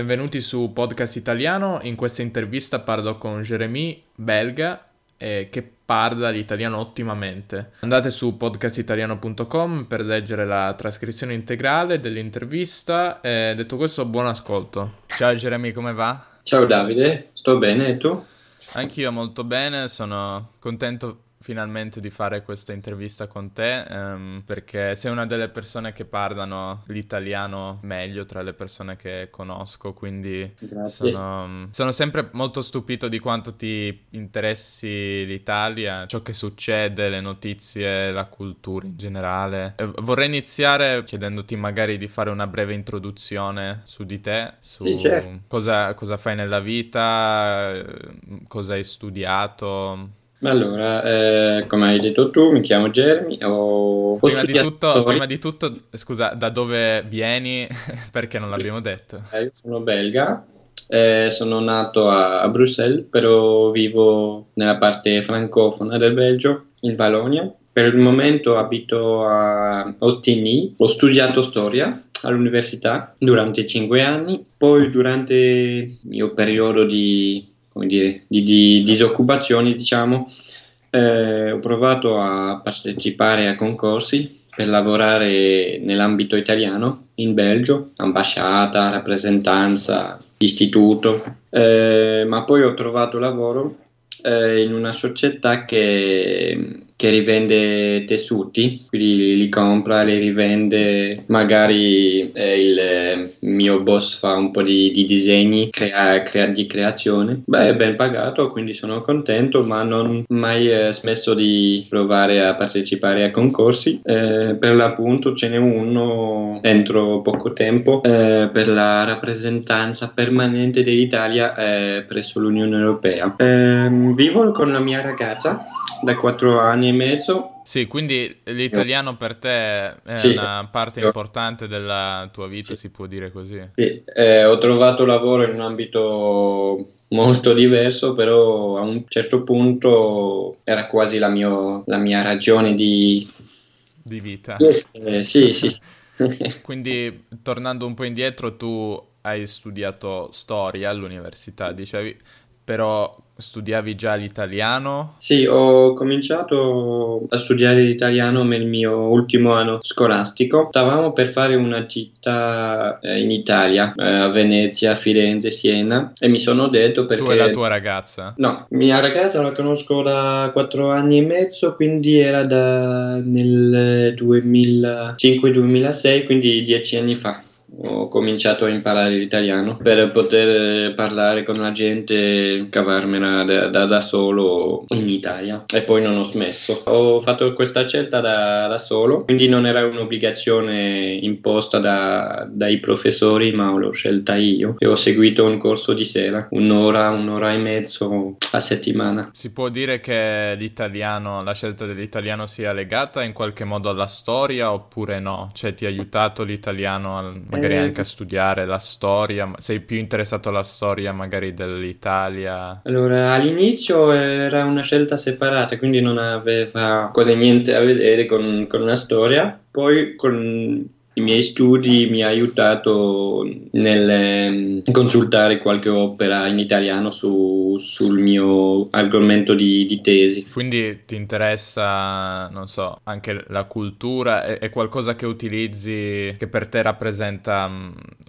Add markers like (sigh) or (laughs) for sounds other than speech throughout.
Benvenuti su Podcast Italiano. In questa intervista parlo con Jeremy, belga, eh, che parla l'italiano ottimamente. Andate su podcastitaliano.com per leggere la trascrizione integrale dell'intervista. E detto questo, buon ascolto. Ciao Jeremy, come va? Ciao Davide, sto bene e tu? Anch'io molto bene, sono contento finalmente di fare questa intervista con te um, perché sei una delle persone che parlano l'italiano meglio tra le persone che conosco, quindi sono, sono, sempre molto stupito di quanto ti interessi l'Italia, ciò che succede, le notizie, la cultura in generale. E vorrei iniziare chiedendoti magari di fare una breve introduzione su di te, su sì, certo. cosa, cosa fai nella vita, cosa hai studiato. Allora, eh, come hai detto tu, mi chiamo Jeremy. Ho, prima, di tutto, prima, di tutto, scusa, da dove vieni? (laughs) Perché non l'abbiamo detto. Eh, io sono belga, eh, sono nato a, a, Bruxelles, però vivo nella parte francofona del Belgio, in Valogna. Per il momento abito a Ottigny, ho studiato storia all'università durante cinque anni, poi durante il mio periodo di come dire, di, di disoccupazione, diciamo, eh, ho provato a partecipare a concorsi per lavorare nell'ambito italiano in Belgio, ambasciata, rappresentanza, istituto, eh, ma poi ho trovato lavoro eh, in una società che che rivende tessuti, quindi li compra, li rivende, magari eh, il eh, mio boss fa un po' di, di disegni crea, crea, di creazione. Beh, è ben pagato, quindi sono contento, ma non ho mai eh, smesso di provare a partecipare a concorsi. Eh, per l'appunto ce n'è uno entro poco tempo eh, per la rappresentanza permanente dell'Italia eh, presso l'Unione Europea. Ehm, vivo con la mia ragazza da quattro anni e mezzo. Sì, quindi l'italiano per te è sì, una parte sì. importante della tua vita, sì. si può dire così. Sì, eh, ho trovato lavoro in un ambito molto diverso, però a un certo punto era quasi la, mio, la mia ragione di... Di vita. Eh, sì, sì. (laughs) (laughs) quindi tornando un po' indietro, tu hai studiato storia all'università, dicevi, però Studiavi già l'italiano? Sì, ho cominciato a studiare l'italiano nel mio ultimo anno scolastico. Stavamo per fare una gita eh, in Italia, eh, a Venezia, Firenze, Siena e mi sono detto perché... Tu e la tua ragazza? No, mia ragazza la conosco da 4 anni e mezzo, quindi era da nel 2005-2006, quindi 10 anni fa ho cominciato a imparare l'italiano per poter parlare con la gente, cavarmela da, da, da, solo in Italia e poi non ho smesso. Ho fatto questa scelta da, da solo, quindi non era un'obbligazione imposta dai professori, ma l'ho scelta io e ho seguito un corso di sera, un'ora, un'ora e mezzo a settimana. Si può dire che l'italiano, la scelta dell'italiano sia legata in qualche modo alla storia oppure no? Cioè ti ha aiutato l'italiano al magari eh, anche a studiare la storia, sei più interessato alla storia magari dell'Italia? Allora, all'inizio era una scelta separata, quindi non aveva quasi niente a vedere con, con una storia, poi con i miei studi mi ha aiutato nel ehm, consultare qualche opera in italiano su, sul mio argomento di, di, tesi. Quindi ti interessa, non so, anche la cultura? È, è qualcosa che utilizzi che per te rappresenta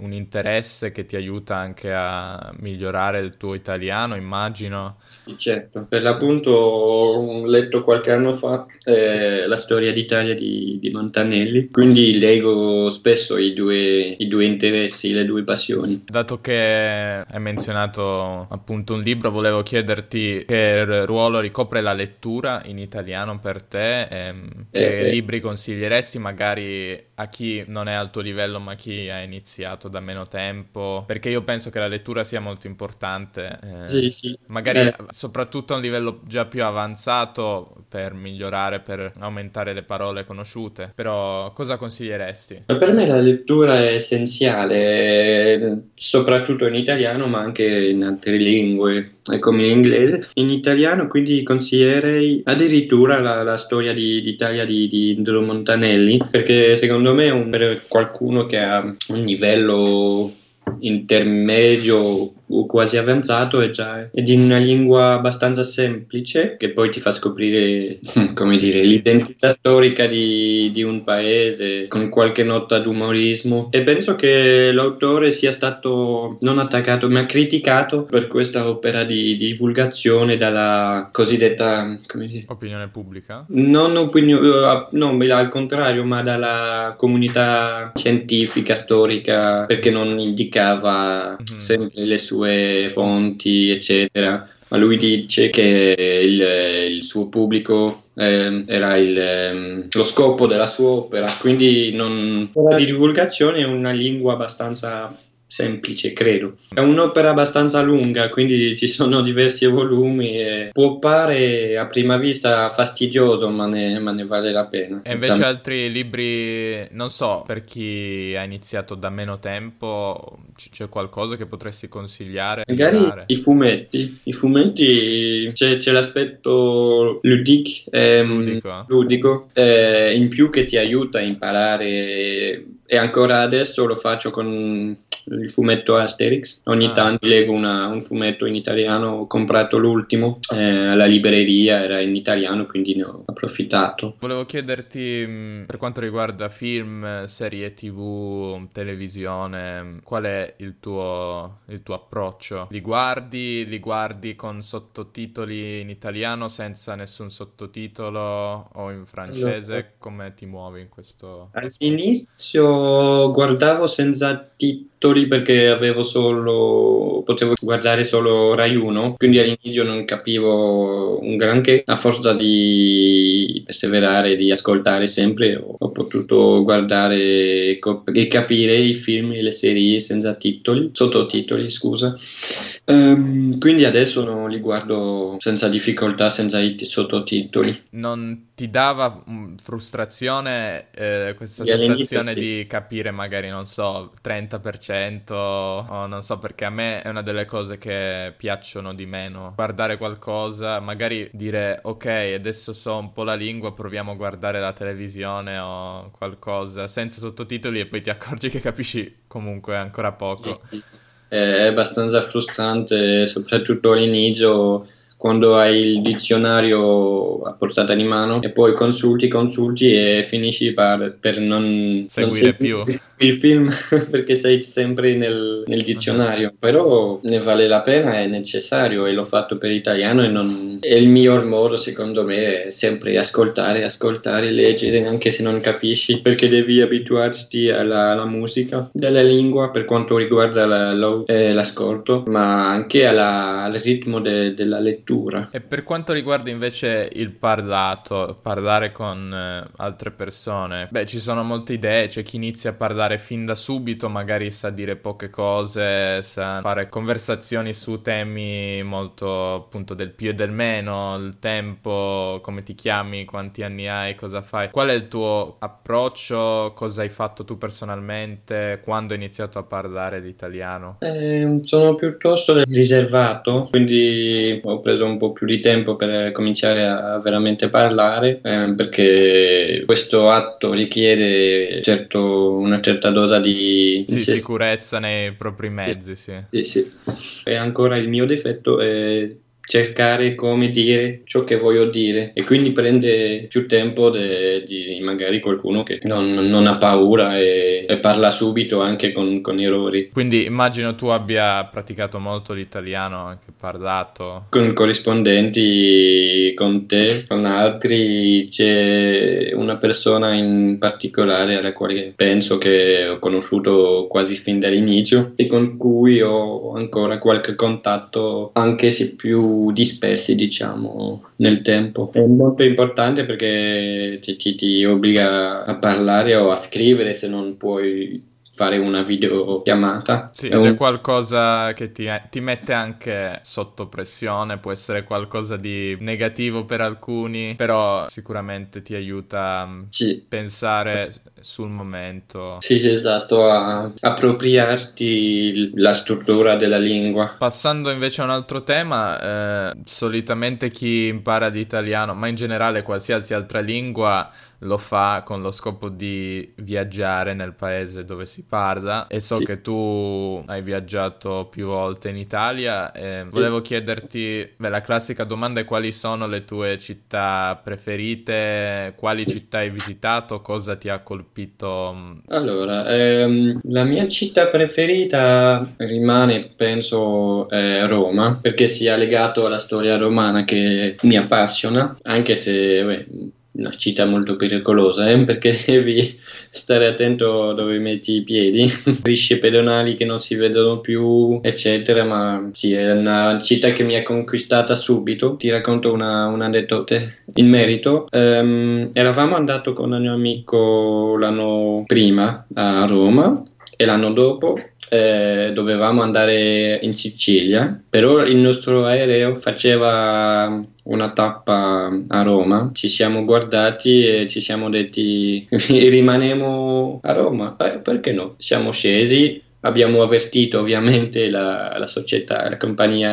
un interesse che ti aiuta anche a migliorare il tuo italiano, immagino? Sì, certo. Per l'appunto ho letto qualche anno fa eh, la storia d'Italia di, di Montanelli, quindi leggo spesso i due, i due interessi, le due passioni. Dato che hai menzionato appunto un libro, volevo chiederti che ruolo ricopre la lettura in italiano per te, ehm, che eh, libri consiglieresti magari a chi non è al tuo livello ma chi ha iniziato da meno tempo, perché io penso che la lettura sia molto importante, eh, sì, sì. magari eh. soprattutto a un livello già più avanzato per migliorare, per aumentare le parole conosciute, però cosa consiglieresti? Per me la lettura è essenziale, soprattutto in italiano, ma anche in altre lingue, come in inglese. In italiano, quindi consiglierei addirittura la, la storia di, d'Italia di, di Indro Montanelli, perché secondo me un, per qualcuno che ha un livello intermedio quasi avanzato è già è di una lingua abbastanza semplice che poi ti fa scoprire (laughs) come dire l'identità storica di, di un paese con qualche nota d'umorismo e penso che l'autore sia stato non attaccato ma criticato per questa opera di, di divulgazione dalla cosiddetta opinione pubblica non opinione no, al contrario ma dalla comunità scientifica storica perché non indicava mm-hmm. sempre le sue sue fonti, eccetera. Ma lui dice che il, il suo pubblico eh, era il, eh, lo scopo della sua opera, quindi non, la divulgazione è una lingua abbastanza semplice, credo. È un'opera abbastanza lunga, quindi ci sono diversi volumi e può pare a prima vista fastidioso, ma ne, ma ne vale la pena. E invece altri libri, non so, per chi ha iniziato da meno tempo, c'è qualcosa che potresti consigliare? Magari i fumetti. I fumetti c'è, c'è l'aspetto ludic, ehm, ludico, ludico eh, in più che ti aiuta a imparare e ancora adesso lo faccio con il fumetto Asterix. Ogni ah. tanto leggo una, un fumetto in italiano, ho comprato l'ultimo eh, alla libreria, era in italiano, quindi ne ho approfittato. Volevo chiederti mm, per quanto riguarda film, serie tv, televisione, qual è il tuo, il tuo approccio? Li guardi, li guardi con sottotitoli in italiano senza nessun sottotitolo o in francese? Allora. Come ti muovi in questo? All'inizio guardavo senza titoli perché avevo solo potevo guardare solo Rai 1 quindi all'inizio non capivo un granché a forza di perseverare di ascoltare sempre ho, ho potuto guardare e capire i film e le serie senza titoli sottotitoli scusa. Um, quindi adesso no, li guardo senza difficoltà senza i sottotitoli. Non ti dava mm, frustrazione eh, questa sensazione di capire magari, non so, 30% o non so perché a me è una delle cose che piacciono di meno. Guardare qualcosa, magari dire ok, adesso so un po' la lingua, proviamo a guardare la televisione o qualcosa senza sottotitoli e poi ti accorgi che capisci comunque ancora poco. Sì, sì. È abbastanza frustrante, soprattutto all'inizio quando hai il dizionario a portata di mano e poi consulti, consulti e finisci per, per non seguire non più il film (laughs) perché sei sempre nel, nel, dizionario, però ne vale la pena, è necessario e l'ho fatto per italiano e non... è il miglior modo secondo me è sempre ascoltare, ascoltare, leggere anche se non capisci perché devi abituarti alla, alla musica della lingua per quanto riguarda la, la, eh, l'ascolto ma anche alla, al ritmo de, della lettura. E per quanto riguarda invece il parlato, parlare con eh, altre persone, beh, ci sono molte idee, c'è chi inizia a parlare fin da subito, magari sa dire poche cose, sa fare conversazioni su temi molto appunto del più e del meno, il tempo, come ti chiami, quanti anni hai, cosa fai. Qual è il tuo approccio? Cosa hai fatto tu personalmente? Quando hai iniziato a parlare l'italiano? Eh, sono piuttosto riservato, quindi ho preso un po' più di tempo per cominciare a veramente parlare, eh, perché questo atto richiede certo, una certa dose di sì, sicurezza nei propri mezzi. Sì. Sì. sì, sì. E ancora il mio difetto è cercare come dire ciò che voglio dire e quindi prende più tempo de, di magari qualcuno che non, non ha paura e, e, parla subito anche con, con, errori. Quindi immagino tu abbia praticato molto l'italiano, anche parlato. Con corrispondenti, con te, con altri, c'è una persona in particolare alla quale penso che ho conosciuto quasi fin dall'inizio e con cui ho ancora qualche contatto anche se più dispersi, diciamo, nel tempo. È molto importante perché ti, ti, ti obbliga a parlare o a scrivere se non puoi fare una videochiamata. Sì, è, un... è qualcosa che ti, ti, mette anche sotto pressione, può essere qualcosa di negativo per alcuni, però sicuramente ti aiuta a sì. pensare sul momento. Sì, esatto, a appropriarti la struttura della lingua. Passando invece a un altro tema, eh, solitamente chi impara l'italiano, ma in generale qualsiasi altra lingua, lo fa con lo scopo di viaggiare nel paese dove si parla e so sì. che tu hai viaggiato più volte in Italia e sì. volevo chiederti, beh, la classica domanda è quali sono le tue città preferite, quali città hai visitato, cosa ti ha colpito? Allora, ehm, la mia città preferita rimane, penso, eh, Roma, perché sia legato alla storia romana che mi appassiona, anche se beh, una città molto pericolosa eh, perché (laughs) devi stare attento dove metti i piedi, (laughs) strisce pedonali che non si vedono più, eccetera. Ma sì, è una città che mi ha conquistata subito. Ti racconto una, un aneddoto in merito. Um, eravamo andati con un mio amico l'anno prima a Roma e l'anno dopo eh, dovevamo andare in Sicilia, però il nostro aereo faceva una tappa a Roma, ci siamo guardati e ci siamo detti (laughs) rimaniamo a Roma, eh, perché no? Siamo scesi, Abbiamo avvertito ovviamente la, la società, la compagnia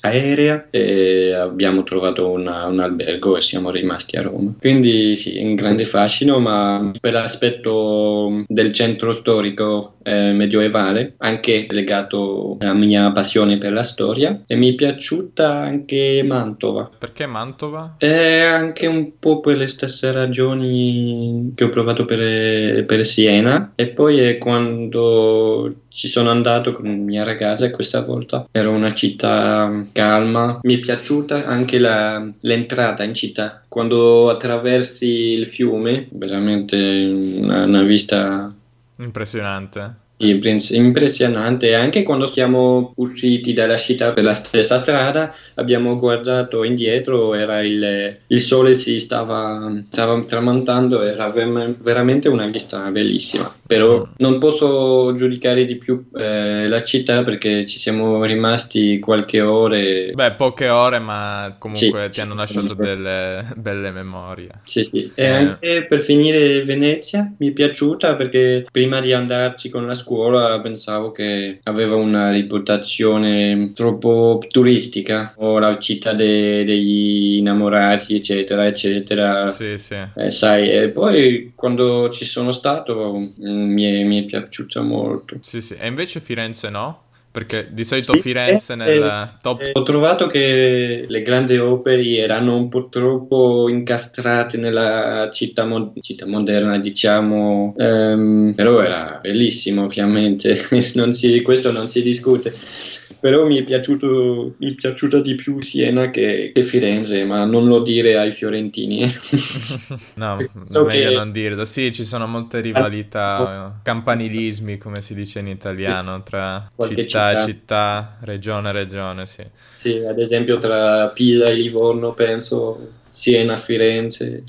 aerea, e abbiamo trovato una, un albergo e siamo rimasti a Roma. Quindi sì, un grande fascino, ma per l'aspetto del centro storico eh, medioevale, anche legato alla mia passione per la storia, e mi è piaciuta anche Mantova. Perché Mantova? È anche un po' per le stesse ragioni che ho provato per, per Siena, e poi è quando ci sono andato con mia ragazza questa volta era una città calma mi è piaciuta anche la, l'entrata in città quando attraversi il fiume veramente una, una vista impressionante sì, impressionante. Anche quando siamo usciti dalla città per la stessa strada, abbiamo guardato indietro, era il, il sole si stava, stava tramontando, era veramente una vista bellissima. Però non posso giudicare di più eh, la città perché ci siamo rimasti qualche ore. Beh, poche ore, ma comunque sì, ti hanno lasciato delle (laughs) belle memorie. Sì, sì. E eh. anche per finire Venezia mi è piaciuta perché prima di andarci con la scuola scuola pensavo che aveva una reputazione troppo turistica, o la città de- degli innamorati, eccetera, eccetera. Sì, sì. Eh, sai, e poi quando ci sono stato mm, mi è, mi è piaciuta molto. Sì, sì, e invece Firenze no? Perché di solito sì, Firenze eh, nel eh, top... Eh, ho trovato che le grandi opere erano un po' troppo incastrate nella città, mo- città moderna, diciamo, um, però era bellissimo ovviamente, (laughs) non si, questo non si discute però mi è, piaciuto, mi è piaciuta di più Siena che, che, Firenze, ma non lo dire ai fiorentini. (laughs) no, (laughs) so meglio che... non dirlo. Sì, ci sono molte rivalità, campanilismi, come si dice in italiano, tra città, città, città, regione, regione, sì. Sì, ad esempio tra Pisa e Livorno, penso, Siena, Firenze.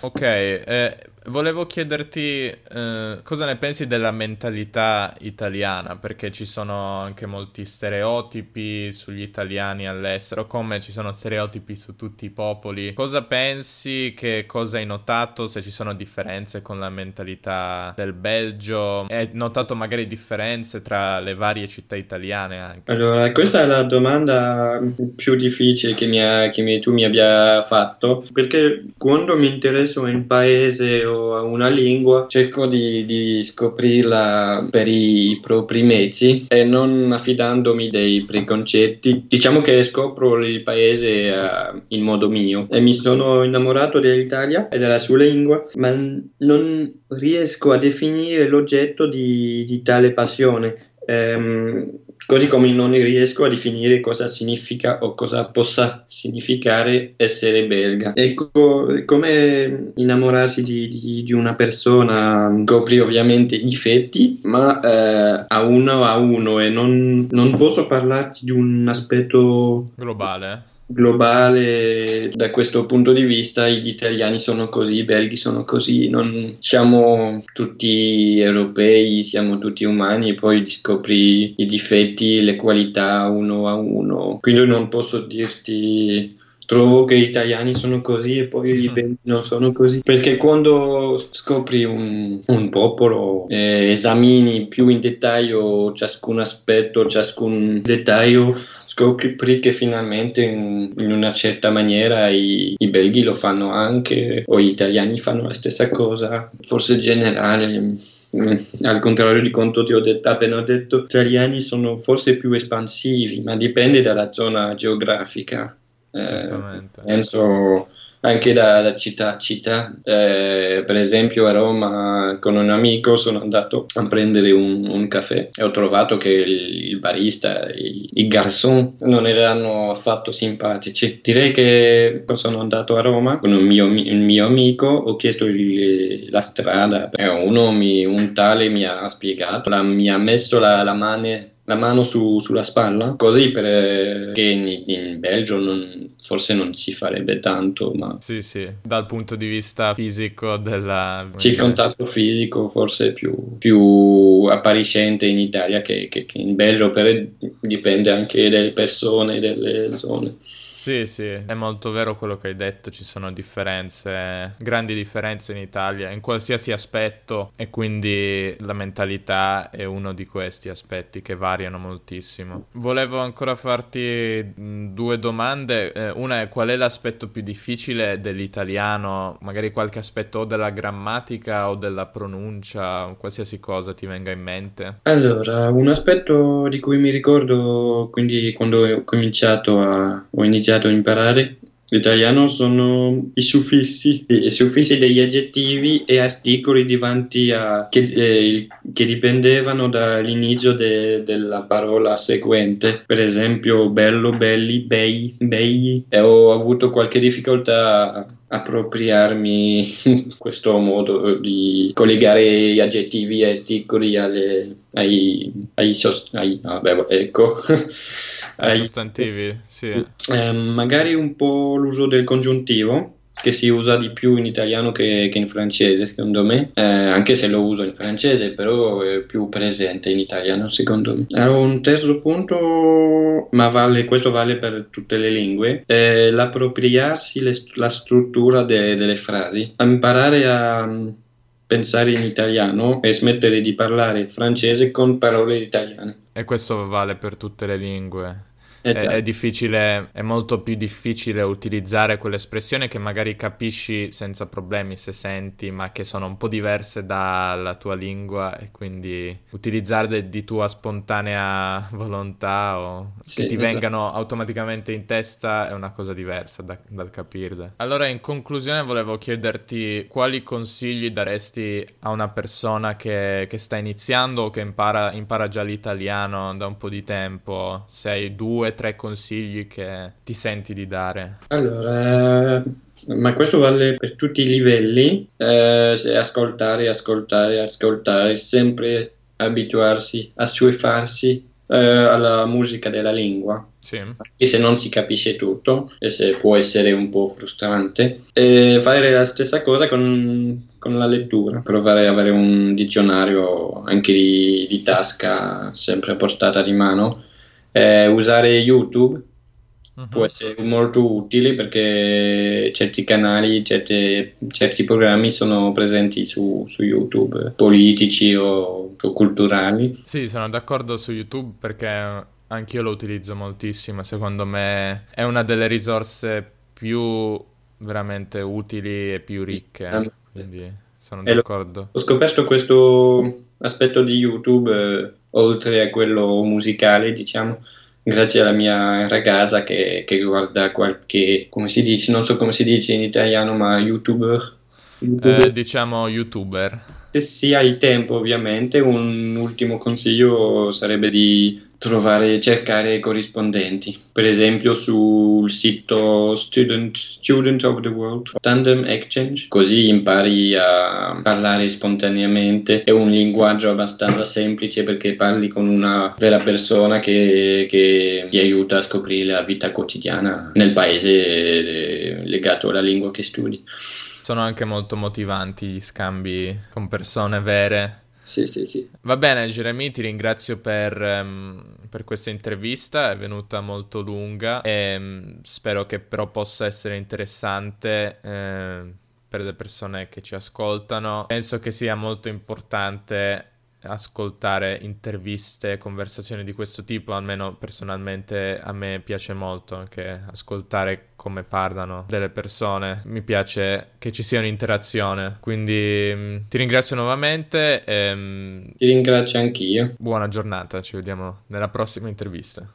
Ok, eh, Volevo chiederti eh, cosa ne pensi della mentalità italiana, perché ci sono anche molti stereotipi sugli italiani all'estero, come ci sono stereotipi su tutti i popoli. Cosa pensi, che cosa hai notato, se ci sono differenze con la mentalità del Belgio? Hai notato magari differenze tra le varie città italiane anche? Allora, questa è la domanda più difficile che, mi ha, che mi, tu mi abbia fatto, perché quando mi interesso in paese a una lingua, cerco di, di scoprirla per i propri mezzi e non affidandomi dei preconcetti. Diciamo che scopro il paese uh, in modo mio e mi sono innamorato dell'Italia e della sua lingua, ma non riesco a definire l'oggetto di, di tale passione. Um, così come non riesco a definire cosa significa o cosa possa significare essere belga. Ecco, come innamorarsi di, di, di una persona, scopri ovviamente i difetti, ma eh, a uno a uno e non, non posso parlarti di un aspetto globale globale da questo punto di vista gli italiani sono così, i belghi sono così, non siamo tutti europei, siamo tutti umani e poi scopri i difetti, le qualità uno a uno. Quindi non posso dirti trovo che gli italiani sono così e poi gli belgi non sono così. Perché quando scopri un, un popolo, eh, esamini più in dettaglio ciascun aspetto, ciascun dettaglio, scopri che finalmente in, in una certa maniera i, i, belghi lo fanno anche, o gli italiani fanno la stessa cosa, forse generale. Mm, al contrario di quanto ti ho detto, appena detto, gli italiani sono forse più espansivi, ma dipende dalla zona geografica. Eh, penso anche da, da, città a città. Eh, per esempio a Roma con un amico sono andato a prendere un, un caffè e ho trovato che il, il barista, i, i garçon non erano affatto simpatici. Direi che sono andato a Roma con un mio, un mio amico, ho chiesto il, la strada e uno un tale mi ha spiegato, la, mi ha messo la, la mano la mano su, sulla spalla, così perché in, in Belgio non, forse non si farebbe tanto, ma... Sì, sì, dal punto di vista fisico della... Sì, il contatto fisico forse è più, più appariscente in Italia che, che, che in Belgio, però dipende anche dalle persone, delle zone. Sì, sì, è molto vero quello che hai detto, ci sono differenze, grandi differenze in Italia, in qualsiasi aspetto e quindi la mentalità è uno di questi aspetti che variano moltissimo. Volevo ancora farti due domande, eh, una è qual è l'aspetto più difficile dell'italiano, magari qualche aspetto o della grammatica o della pronuncia, qualsiasi cosa ti venga in mente? Allora, un aspetto di cui mi ricordo, quindi quando ho cominciato a... ho iniziato iniziato a imparare l'italiano sono i suffissi, i suffissi degli aggettivi e articoli davanti a, che, eh, che dipendevano dall'inizio de, della parola seguente, per esempio bello, belli, bei, begli, e ho avuto qualche difficoltà appropriarmi (laughs) questo modo di collegare gli aggettivi e articoli alle, ai, ai, sost- ai, vabbè, ecco. ai sostantivi, sì. Eh, magari un po' l'uso del congiuntivo che si usa di più in italiano che, che in francese, secondo me, eh, anche se lo uso in francese, però è più presente in italiano, secondo me. Allora, un terzo punto, ma vale, questo vale per tutte le lingue, è l'appropriarsi le, la struttura de, delle frasi, imparare a mm, pensare in italiano e smettere di parlare francese con parole italiane. E questo vale per tutte le lingue. È, è, difficile, è molto più difficile utilizzare quell'espressione che magari capisci senza problemi se senti, ma che sono un po' diverse dalla tua lingua e quindi utilizzarle di tua spontanea (laughs) volontà o sì, che ti esatto. vengano automaticamente in testa è una cosa diversa da, dal capirle. Allora, in conclusione, volevo chiederti quali consigli daresti a una persona che, che sta iniziando o che impara, impara già l'italiano da un po' di tempo, se hai due tre consigli che ti senti di dare? Allora, ma questo vale per tutti i livelli, eh, ascoltare, ascoltare, ascoltare, sempre abituarsi, assuefarsi eh, alla musica della lingua. Sì. Anche se non si capisce tutto e se può essere un po' frustrante. E fare la stessa cosa con, con la lettura, provare ad avere un dizionario anche di, di tasca sempre a portata di mano eh, usare YouTube uh-huh. può essere molto utile perché certi canali, certe, certi programmi sono presenti su, su YouTube, politici o, o, culturali. Sì, sono d'accordo su YouTube perché anch'io lo utilizzo moltissimo, secondo me è una delle risorse più veramente utili e più ricche, sì. quindi sono d'accordo. Ho scoperto questo aspetto di YouTube eh, oltre a quello musicale, diciamo, grazie alla mia ragazza che, che, guarda qualche, come si dice, non so come si dice in italiano, ma youtuber. YouTuber. Eh, diciamo youtuber. Se si ha il tempo, ovviamente, un ultimo consiglio sarebbe di trovare, cercare corrispondenti. Per esempio sul sito Student, Student of the World, Tandem Exchange, così impari a parlare spontaneamente. È un linguaggio abbastanza semplice perché parli con una vera persona che, che ti aiuta a scoprire la vita quotidiana nel paese eh, legato alla lingua che studi. Sono anche molto motivanti gli scambi con persone vere Sì, sì, sì. Va bene, Jeremy, ti ringrazio per, um, per questa intervista, è venuta molto lunga e um, spero che però possa essere interessante. Eh, per le persone che ci ascoltano. Penso che sia molto importante ascoltare interviste, conversazioni di questo tipo, almeno personalmente a me piace molto anche ascoltare come parlano delle persone, mi piace che ci sia un'interazione, quindi mm, ti ringrazio nuovamente e... Mh, ti ringrazio anch'io. Buona giornata, ci vediamo nella prossima intervista.